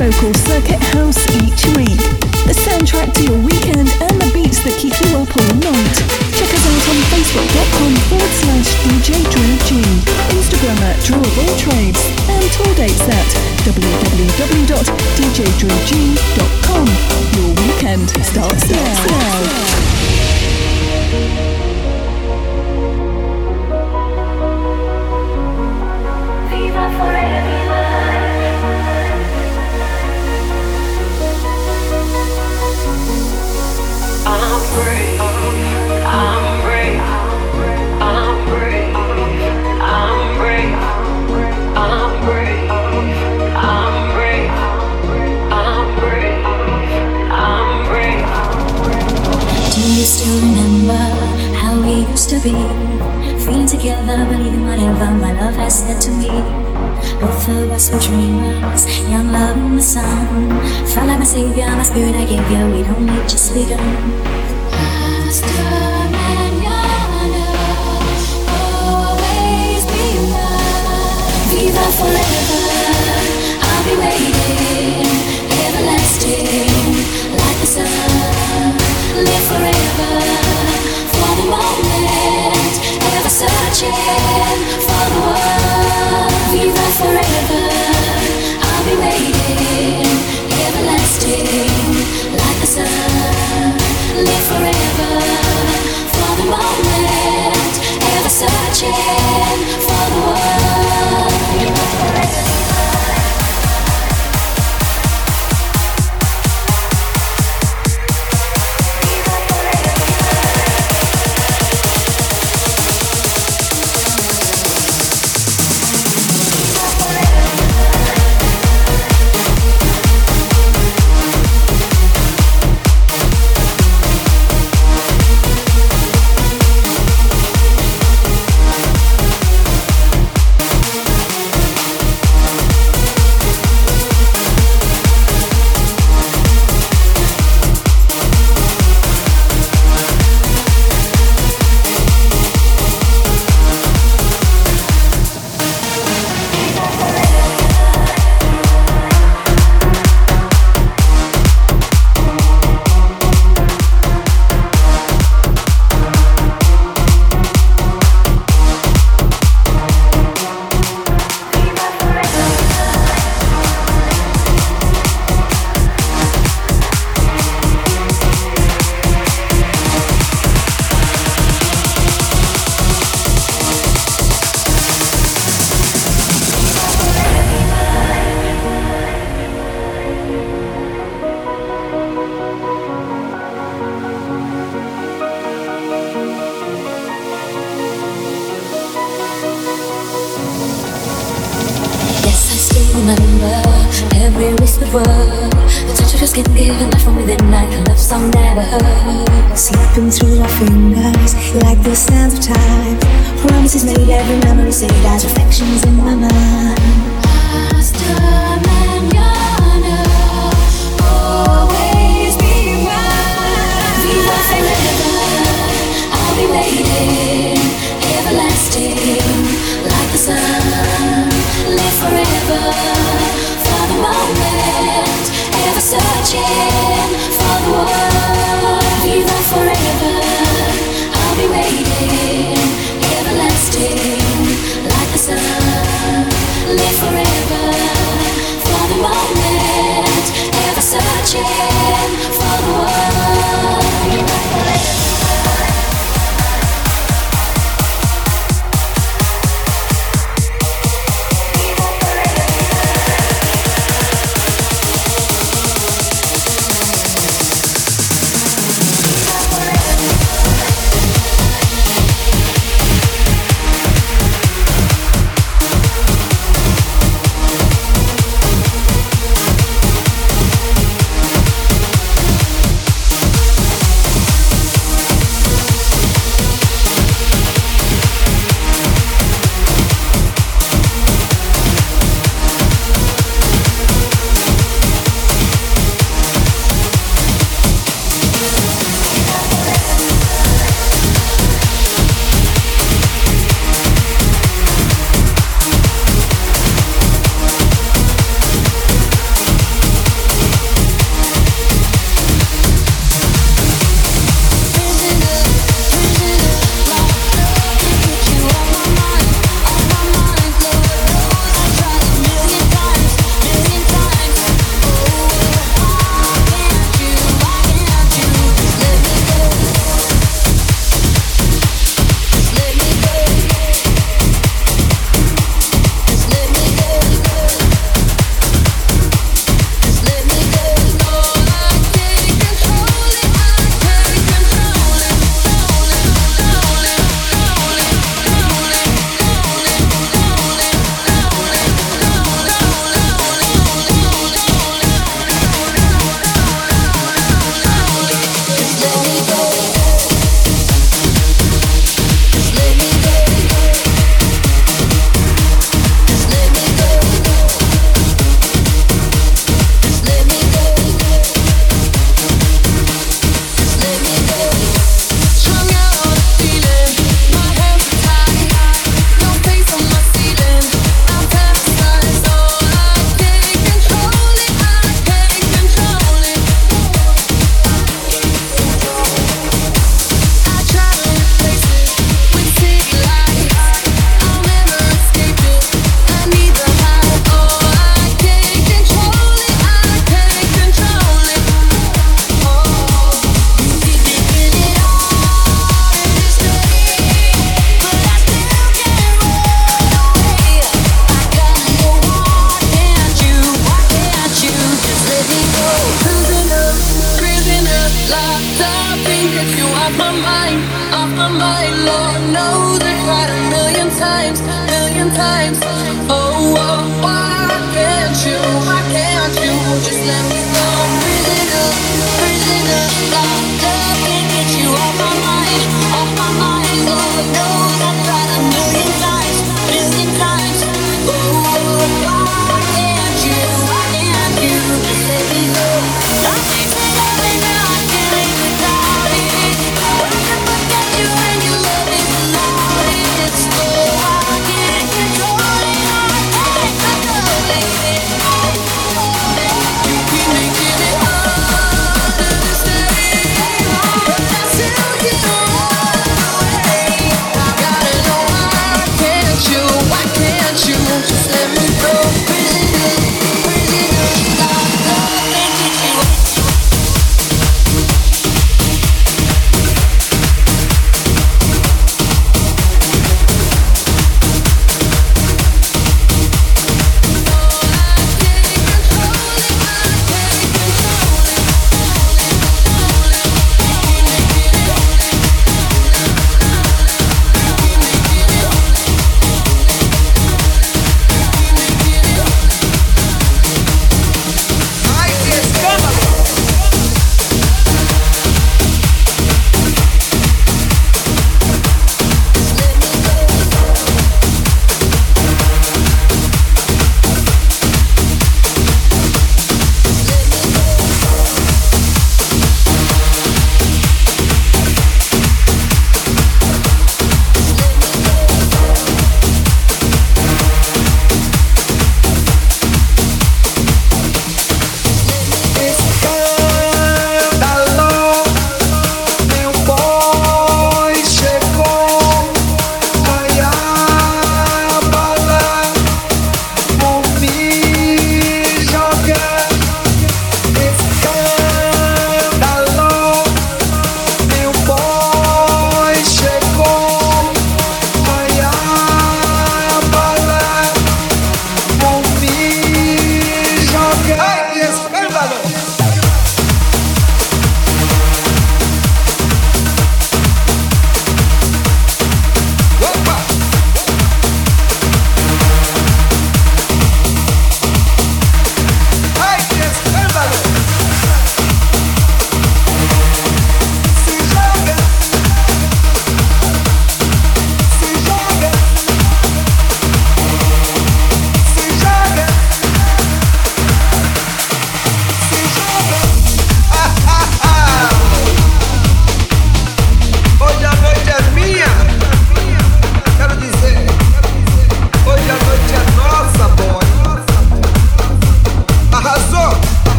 vocal circuit house each week. The soundtrack to your weekend and the beats that keep you up all night. Check us out on facebook.com forward slash DJ Drew G, Instagram at Drew of All Trades, and tour dates at www.djdrewg.com. Your weekend starts now. Be. Feeling together, believing whatever my love has said to me. Both of us were dreamers, young love in the sun. Felt like my savior, my spirit I gave you. We don't need just. Viva forever, I'll be waiting, everlasting, like the sun. Live forever searching for the one. Forever, I'll be waiting, everlasting, like the sun. Live forever for the moment, ever searching for the one.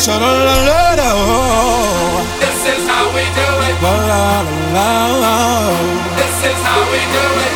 We do it. Sha la la la la. This is how we do it. La la la la. Oh. This is how we do it.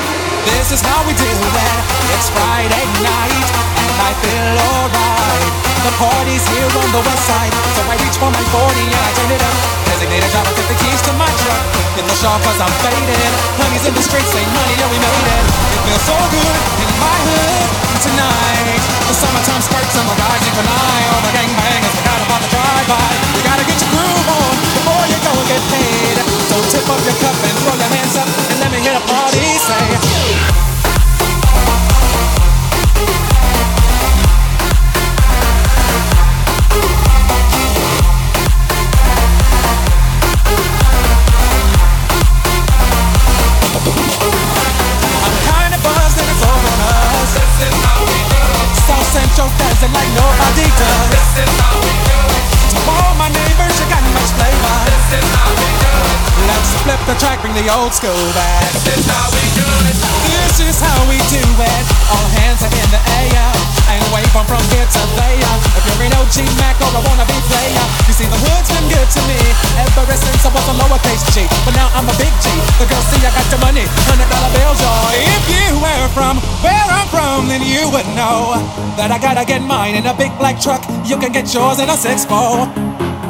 This is how we do it. It's Friday night and I feel alright. The party's here on the west side, so I reach for my 40 and I turn it up. Designated driver, take the keys to my truck. Hit the shop cause I'm faded. Honey's in the streets, say Monty, yeah we made it. It feels so good in my hood tonight. The summertime skirts and the guys keep an eye on the gangbangers. About the drive-by. You gotta get your groove on before you go and get paid. So tip up your cup and throw your hands up and let me hear the party say. I'm kinda buzzed and Let's flip the track, bring the old school back. This is how we do it. This is how we do it. All hands are in the air. And wave on from here to there. If you're an OG Mac or a wannabe player, you see the hood's been good to me ever since I was a lowercase G. But now I'm a big G. The girls see I got the money, hundred dollar bills, y'all. If you were from where I'm from, then you would know that I gotta get mine in a big black truck. You can get yours in a six four.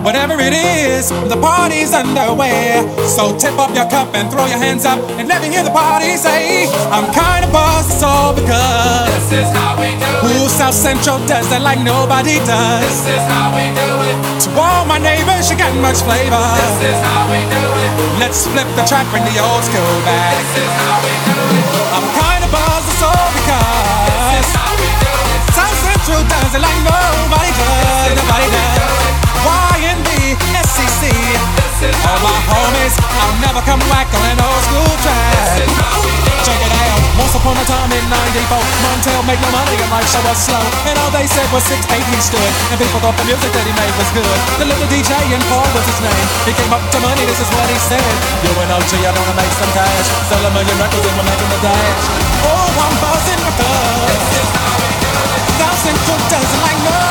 Whatever it is, the party's underway. So tip up your cup and throw your hands up and let me hear the party say, I'm kinda buzzed, it's all because This is how we do it. Ooh, South Central does it like nobody does. This is how we do it. To all my neighbors, you got much flavor. This is how we do it. Let's flip the track, bring the old school back. This is how we do it. I'm kinda buzzed, it's all This is how we do it. South Central does it like nobody does. Nobody does. All my we do it. homies, I'll never come back on an old school track. This is how we do it. Check it out. Once upon a time in 94, Montell made no money and life show was slow. And all they said was six eight he stood. And people thought the music that he made was good. The little DJ and Paul was his name. He came up to Monty, this is what he said. You and OG, I wanna make some cash. Sell a million records and we're making the dash. Oh, I'm buzzing because South Central does it like nobody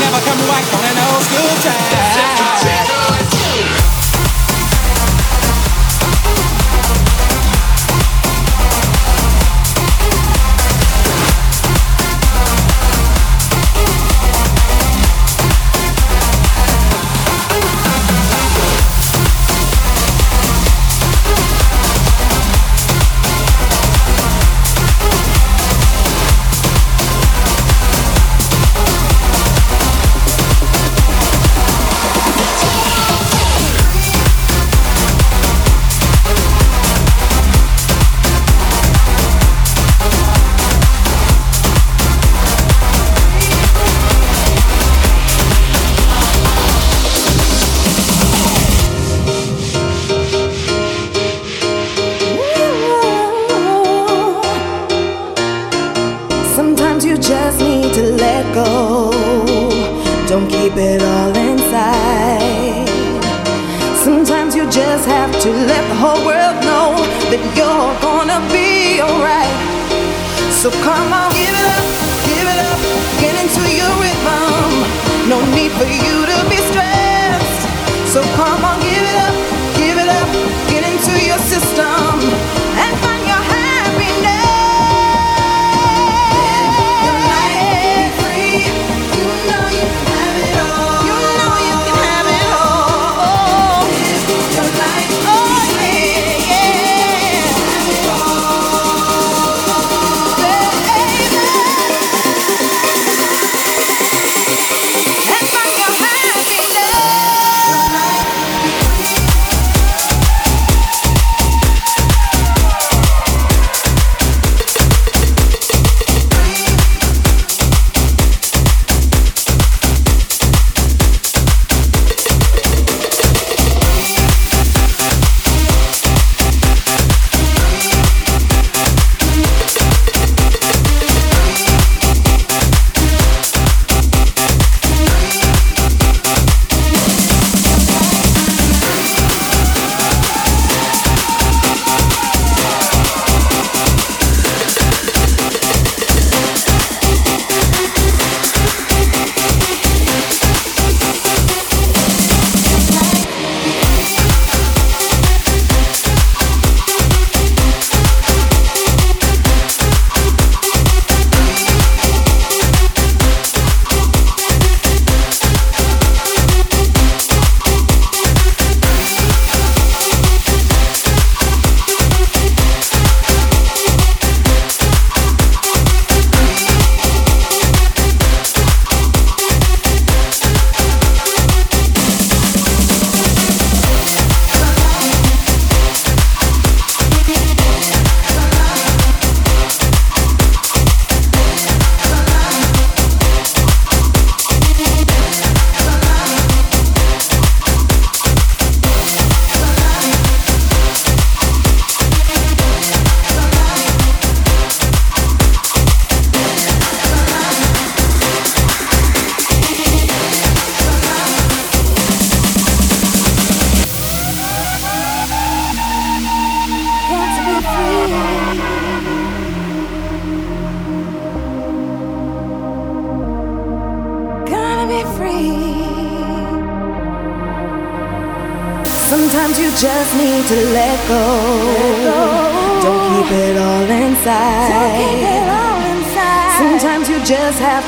never come back on an old school track.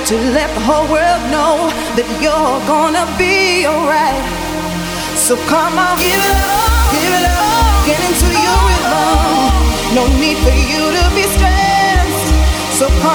To let the whole world know that you're gonna be alright. So come on, give it up, give it up, get into your rhythm. No need for you to be stressed. So come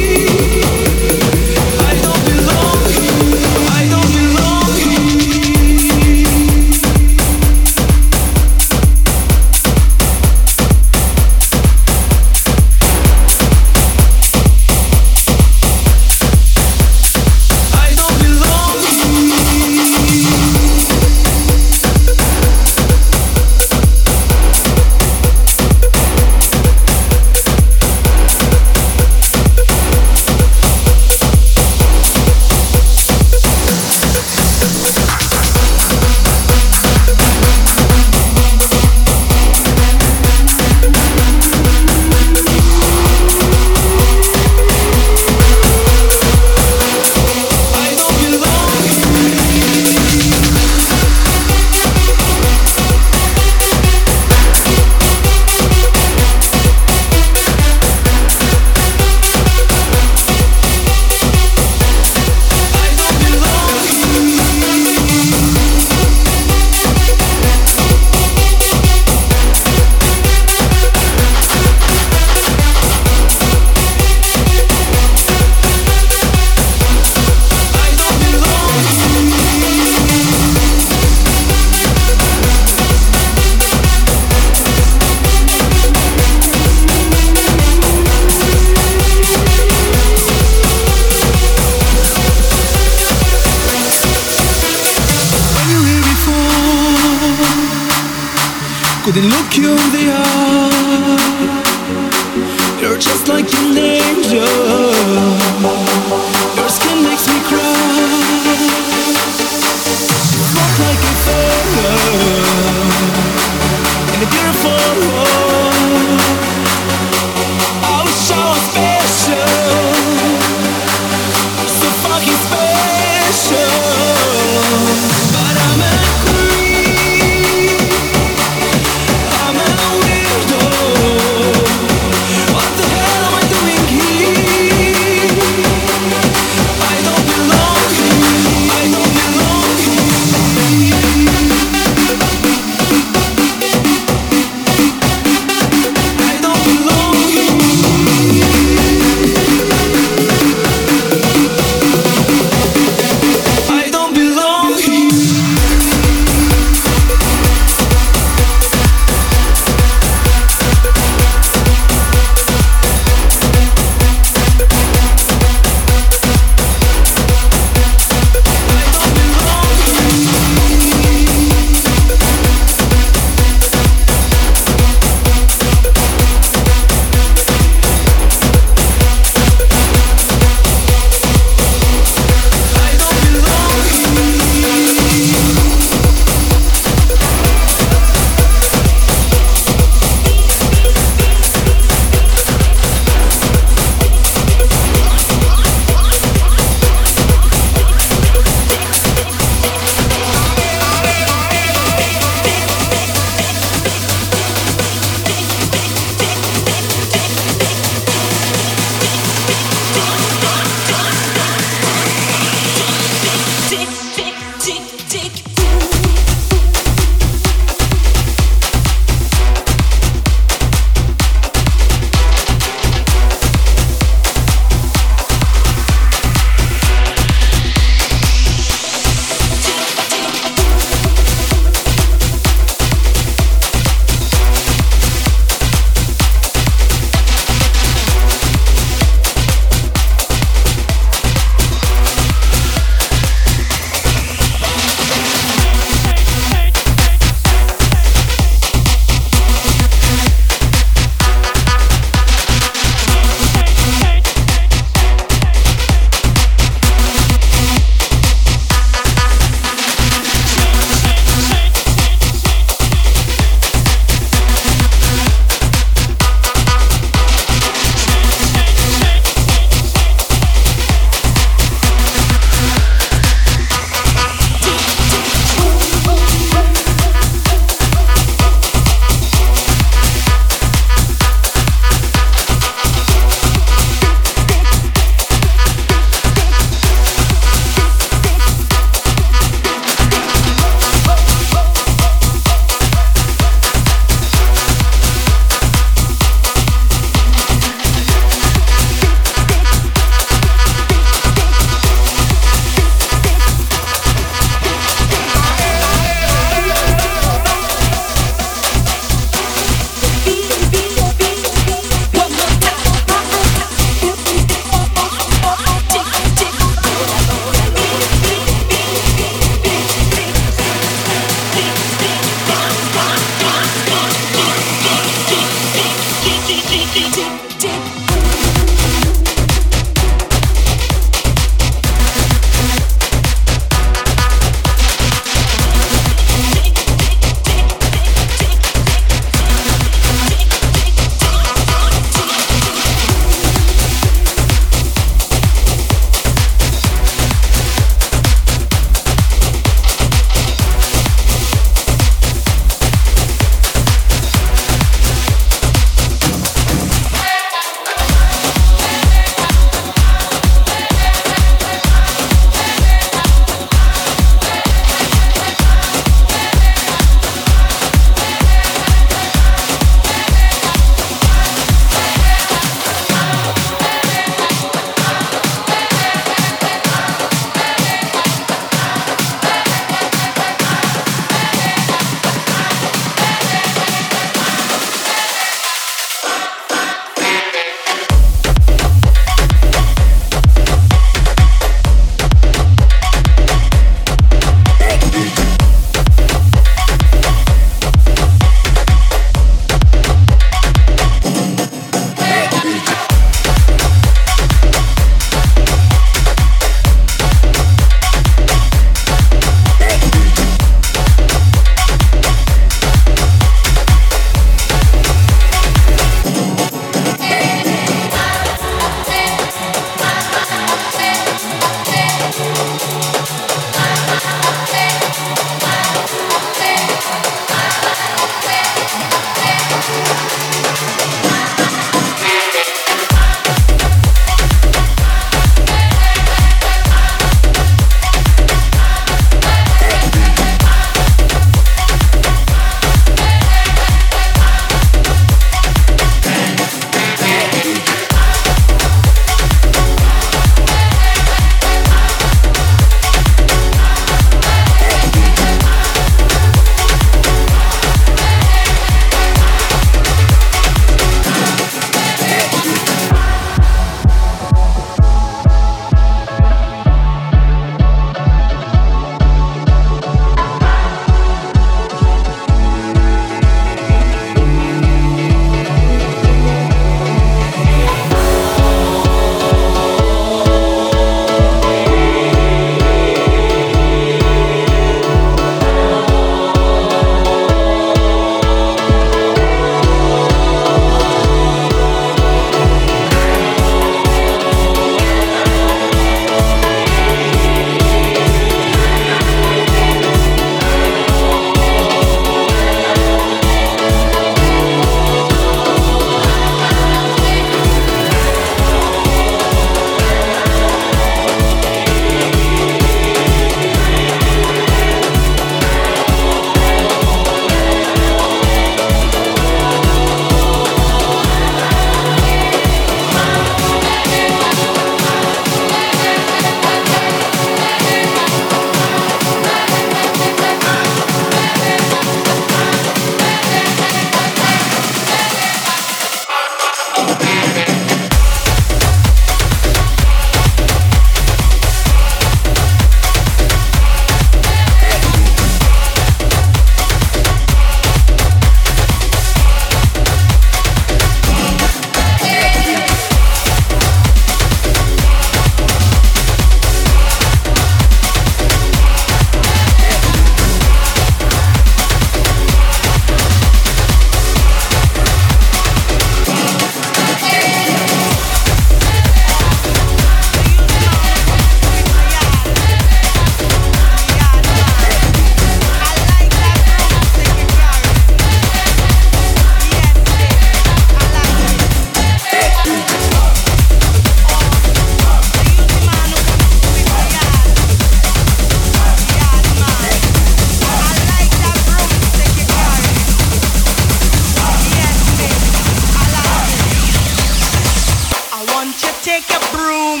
don't you take a broom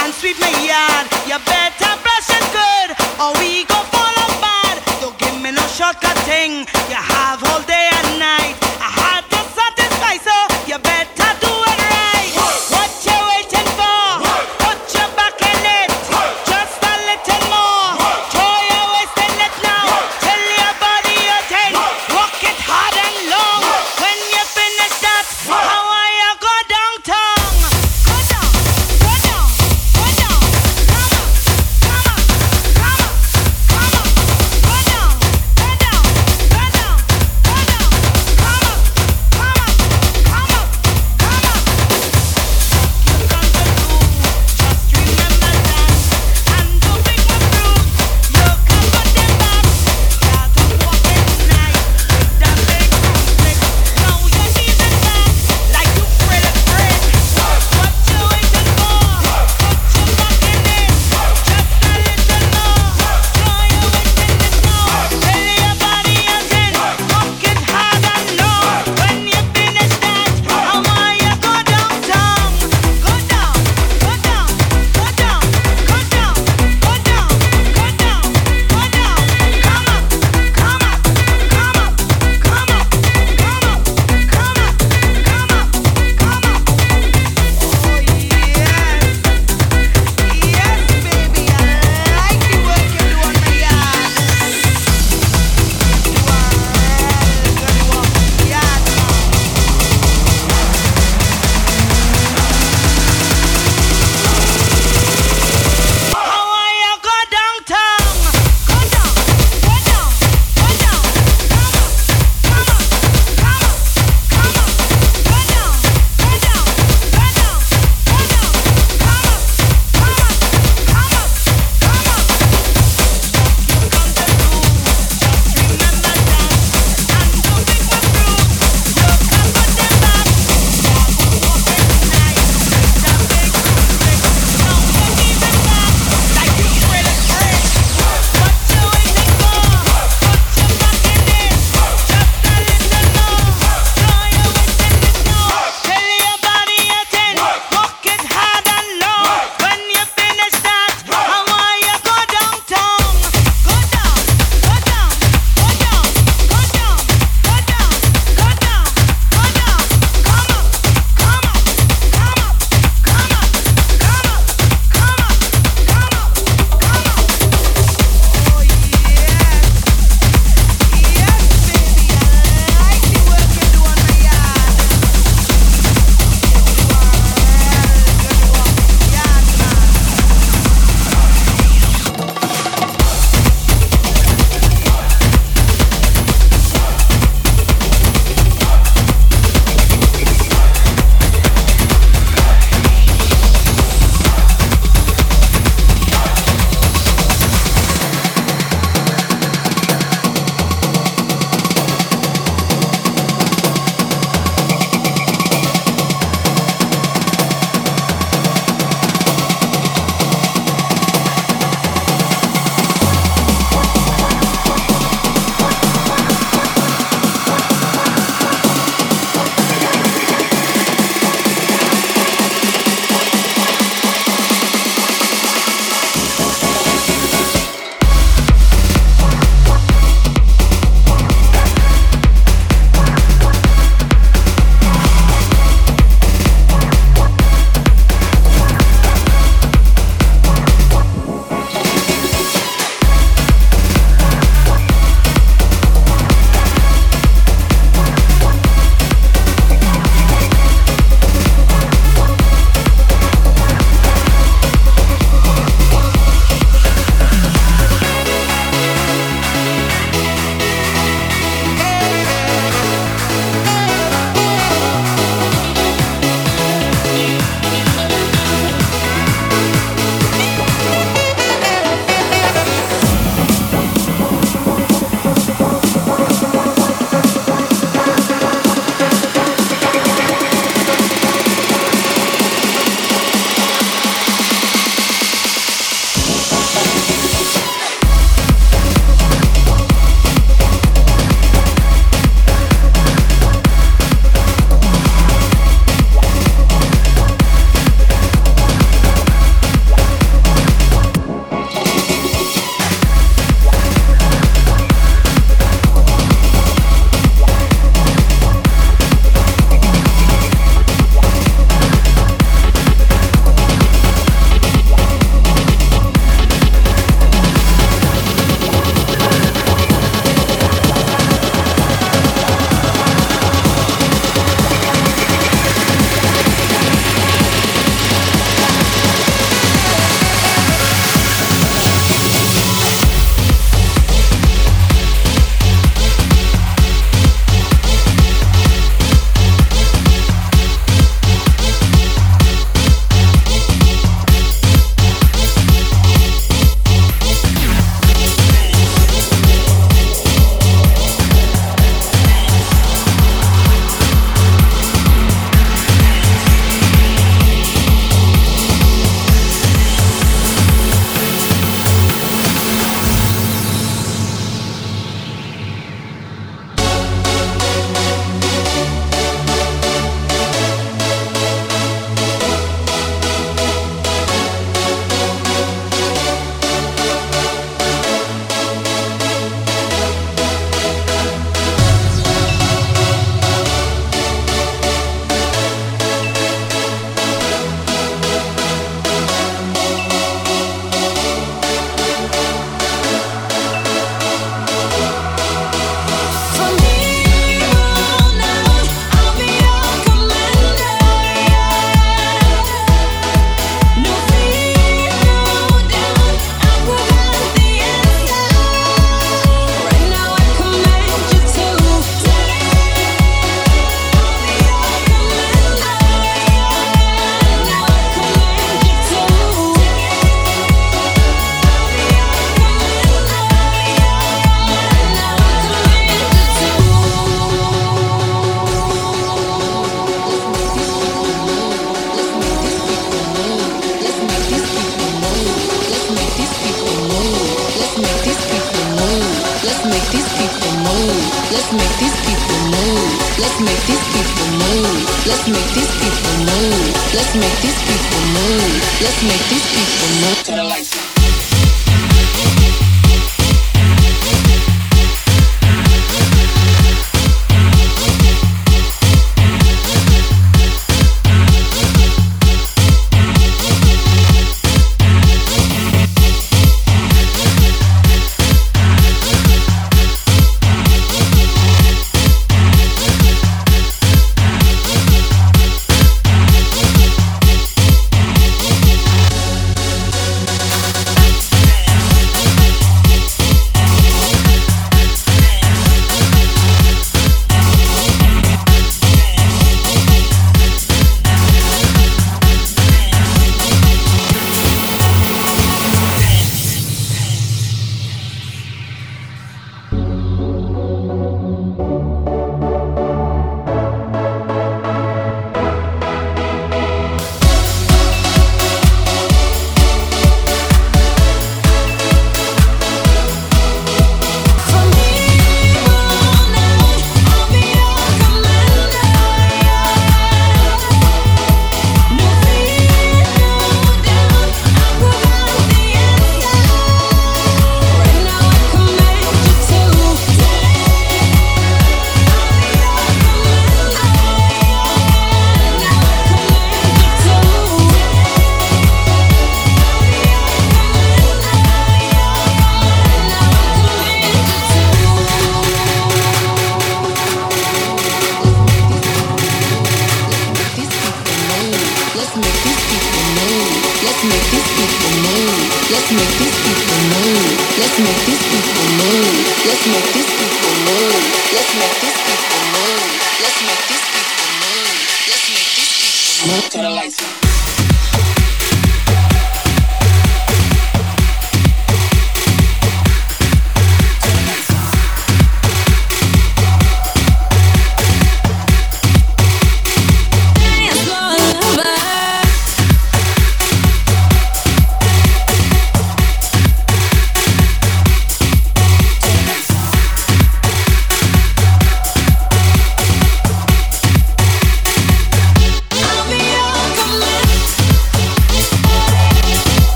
and sweep my yard? You better brush it good, or we go fall apart. Don't give me no shortcut thing.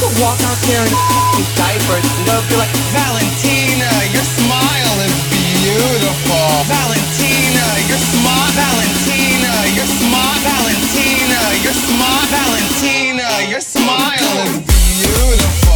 could walk out there in diapers and they'll be like, Valentina, your smile is beautiful. Valentina, your smile. Valentina, your smile. Valentina, your smile. Valentina, your smile is beautiful.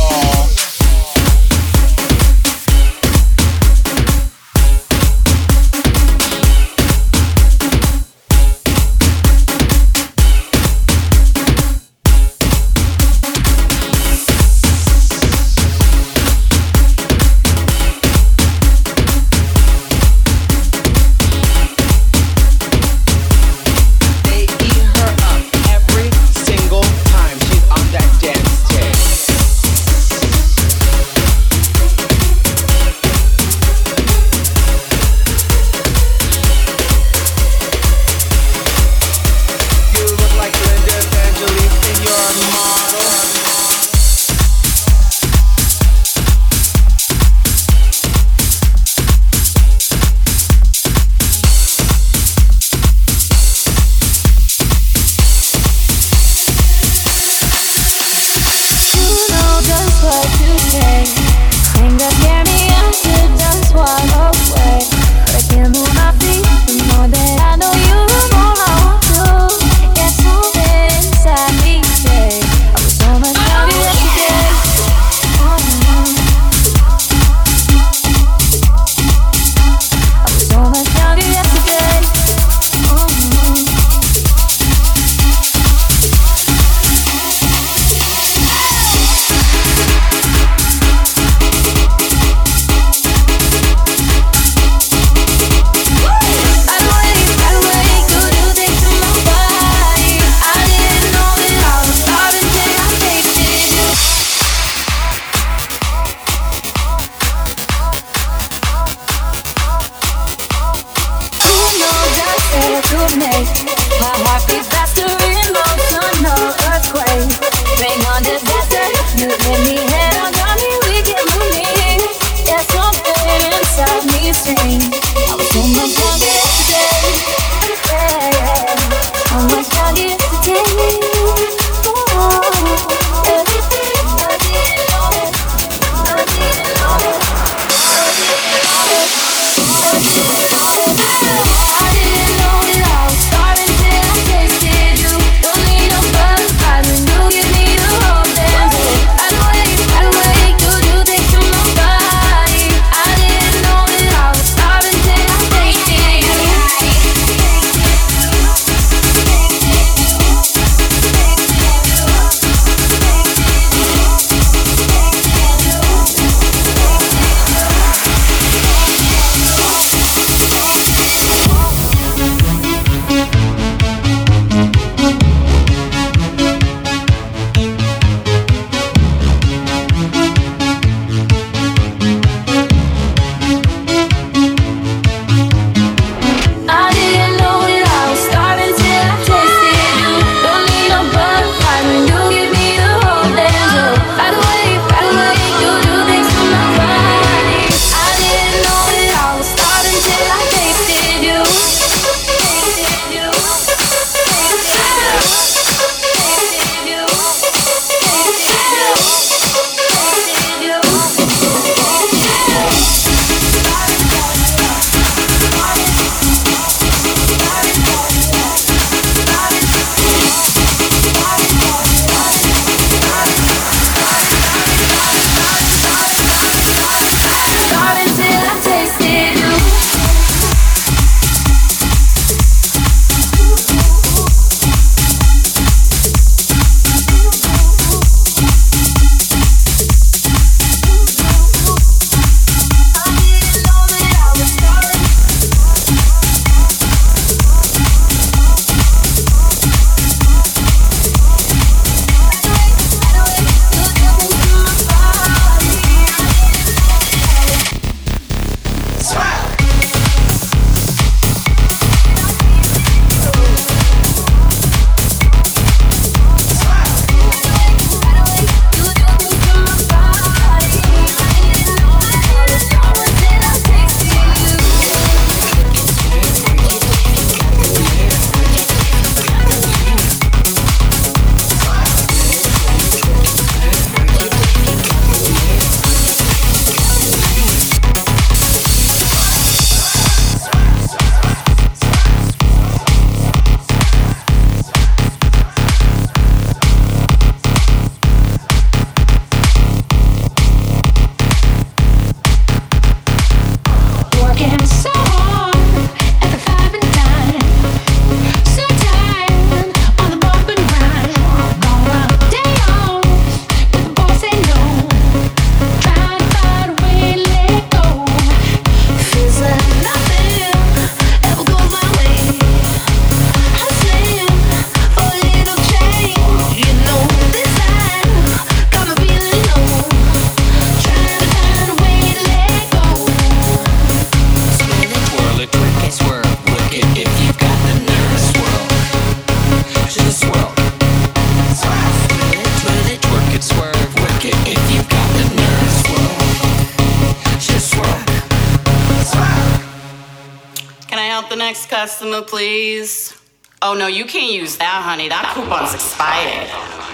customer, please. Oh no, you can't use that, honey. That coupon's expired.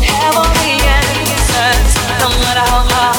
don't have all the answers. Don't matter how hard.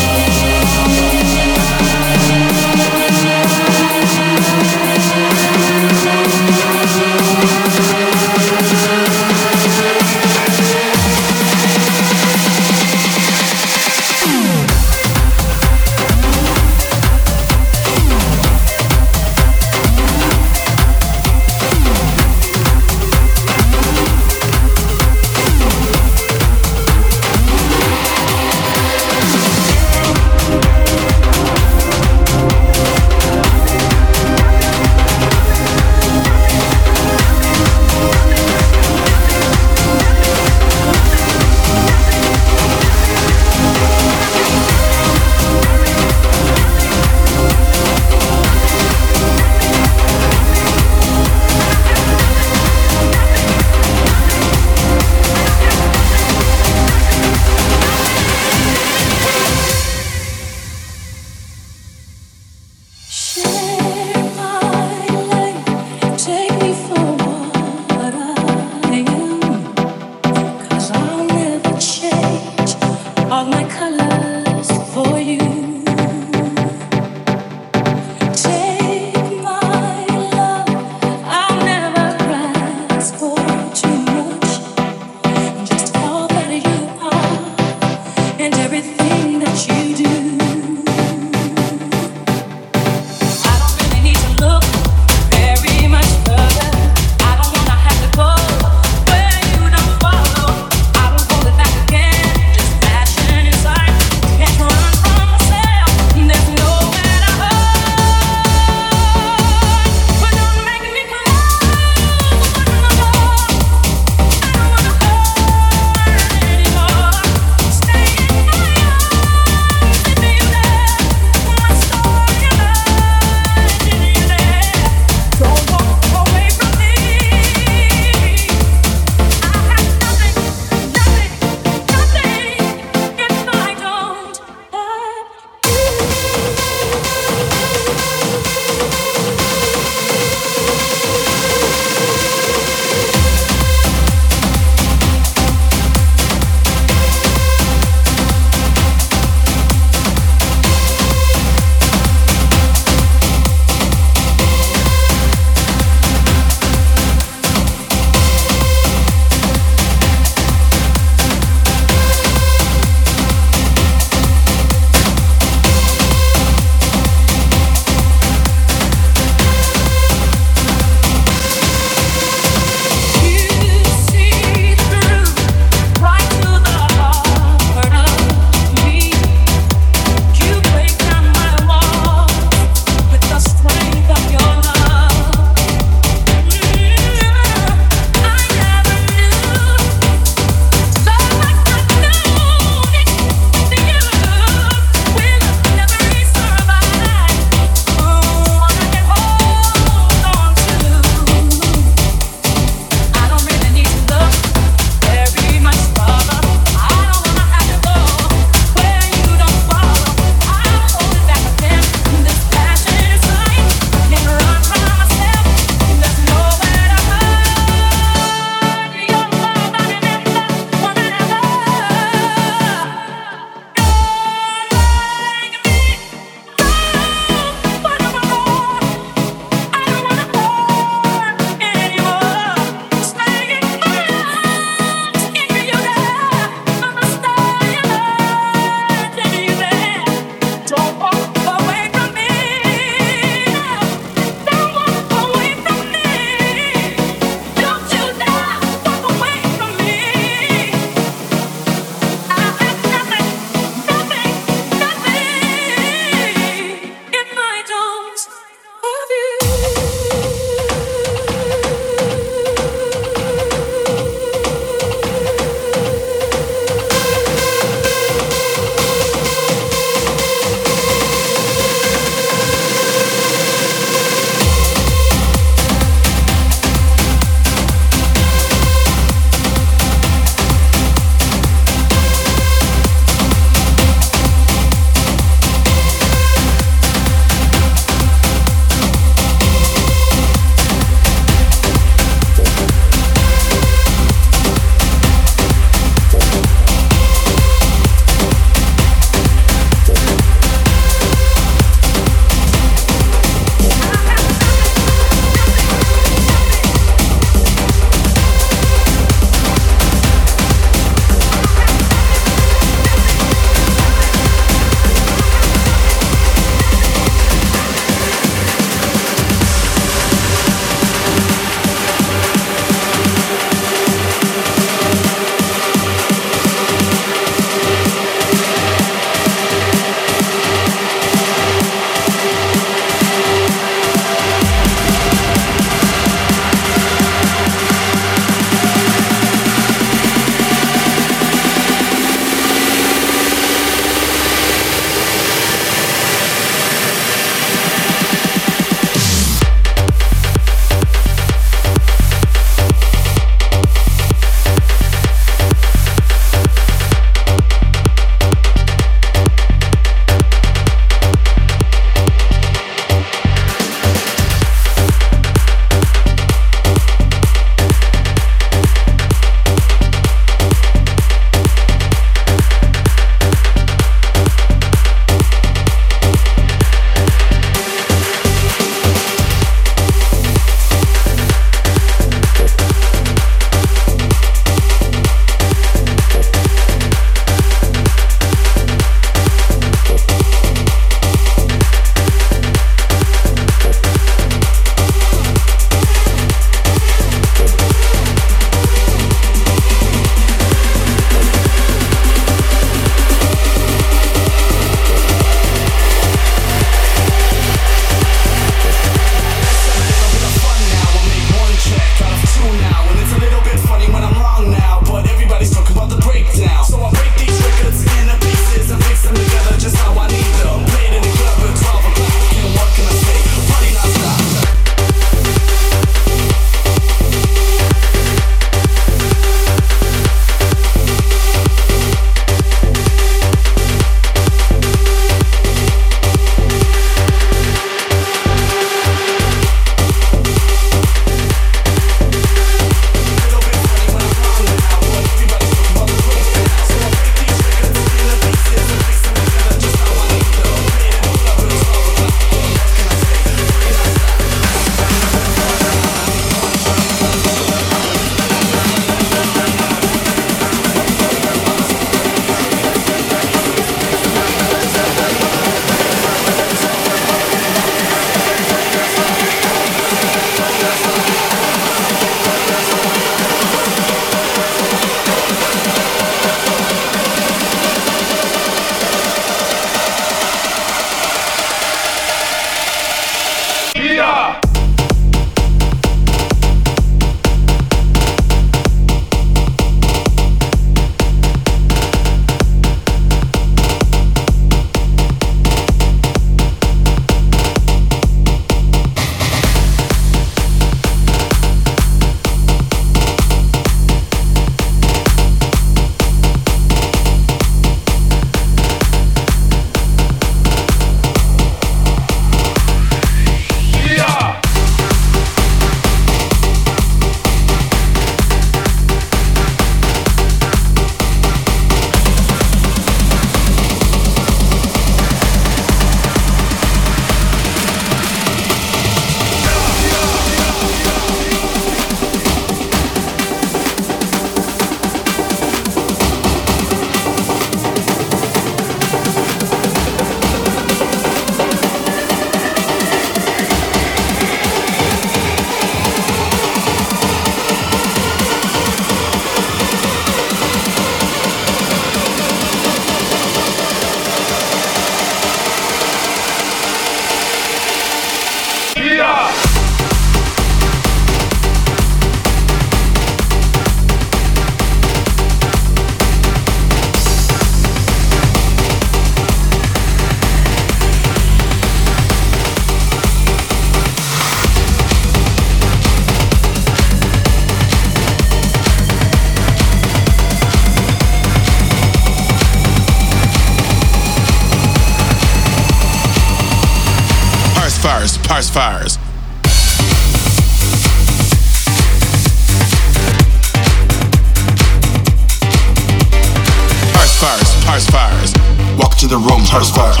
The room, parse fires.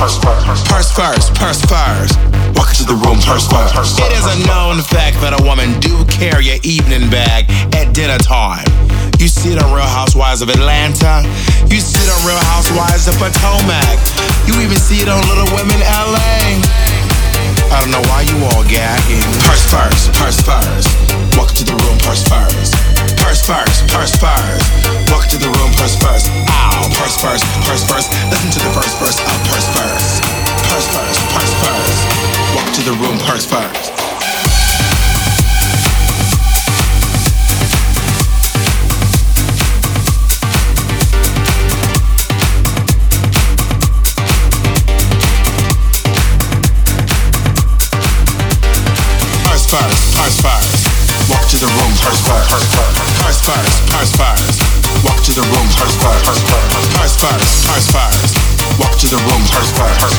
Parse fires, parse fires. Walk into the room, parse fires. It is a known fact that a woman do carry an evening bag at dinner time. You see it on Real Housewives of Atlanta. You see it on Real Housewives of Potomac. You even see it on Little Women LA. I don't know why you all gagging. Parse fires, parse fires. Walk into the room, parse fires. Parse fires, parse fires. Walk into the room, parse fires. Ow, parse fires, parse fires. Listen to the first verse of parse fires. Parse fires, parse fires. Walk to the room, parse fires. Parse fires, parse fires. Walk to the room, purse fires, parse fires. Parse fires, parse fires. Walk to the room, parse fires. Parse fires, parse fires. Walk to the room, parse fires.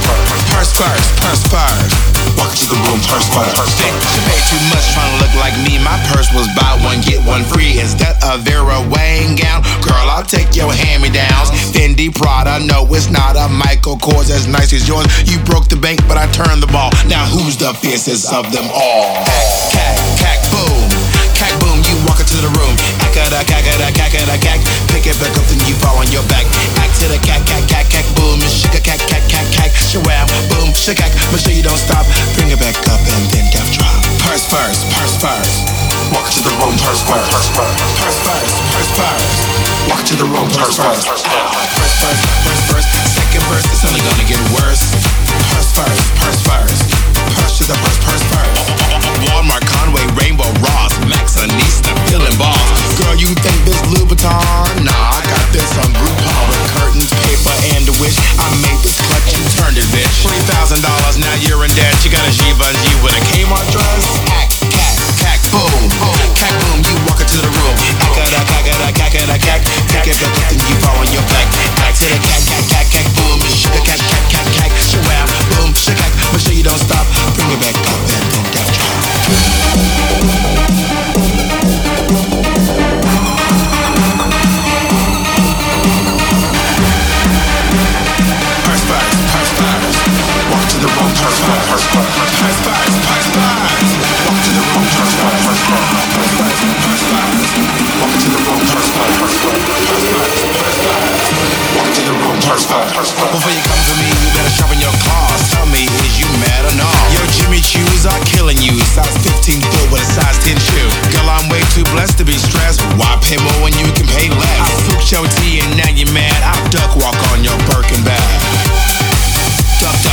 Parse fires, parse fires. Walk to the room, parse fires. Think paid too much trying to look like me. My purse was buy one get one free. Is that a Vera Wang gown? Girl, I'll take your hand-me-downs. Fendi Prada, no, it's not a Michael Kors as nice as yours. You broke the bank, but I turned the ball. Now who's the fiercest of them all? Cack, cack, boom. Cack, boom, you walk into the room. Cack-a-da, cack-a-da, cack-a-da, cack. Pick it back up, then you fall on your back. Act to the cack, cack, cack, cack, boom. Shake a cack, cack, cack, cack. Shawam, boom, shake cack. Make sure you don't stop. Bring it back up and then death drop. Purse first, purse first. Walk to the room, purse first. Purse first, purse first. Walk to the room, purse first. Purse first, purse first. Second verse, it's only gonna get worse. Purse first, purse first. Purse to the purse, purse first. Walmart, Conway, Rainbow, Ross, Max, Anista, feeling balls. Girl, you think this Louboutin? Nah, I got this on Groupon with curtains, paper, and a wish. I made this clutch and turned it, bitch. Three thousand dollars, now you're in debt. You got a Givenchy with a Kmart dress. Act, cack, cack, boom, cack, boom. You walk into the room. Cack-a-da, cack-a-da, cack-a-da, cack. Pick it back up, then you fall on your back. Back to the cack, cack, cack, cack, boom. Shake a cack, cack, cack, cack. Shawam, boom, shake cack. Make sure you don't stop. Bring it back up and death drop. Purse fires, purse fires. Walk to the room, purse fires. Purse fires, purse fires. Walk to the room, purse fires. Purse fires, purse fires. Walk to the room, purse fires. Purse fires, purse fires. Walk to the room, purse fire. Before you come for me, you better sharpen your claws. Tell me, is you mad or not? Your Jimmy Choo's are killing you. Size 15 foot with a size 10 shoe. Girl, I'm way too blessed to be stressed. Why pay more when you can pay less? I cooked your tea and now you're mad. I duck walk on your Birkin bag. Duck, duck.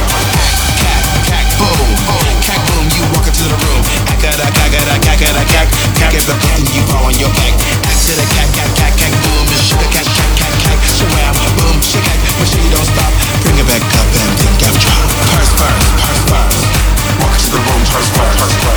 Get the pen you are on your back to the cat, cat, cat, cat Boom, sugar cat, cat, cat boom, shake But she don't stop. Bring it back up Purse, purse, purse, the room, purse, purse, purse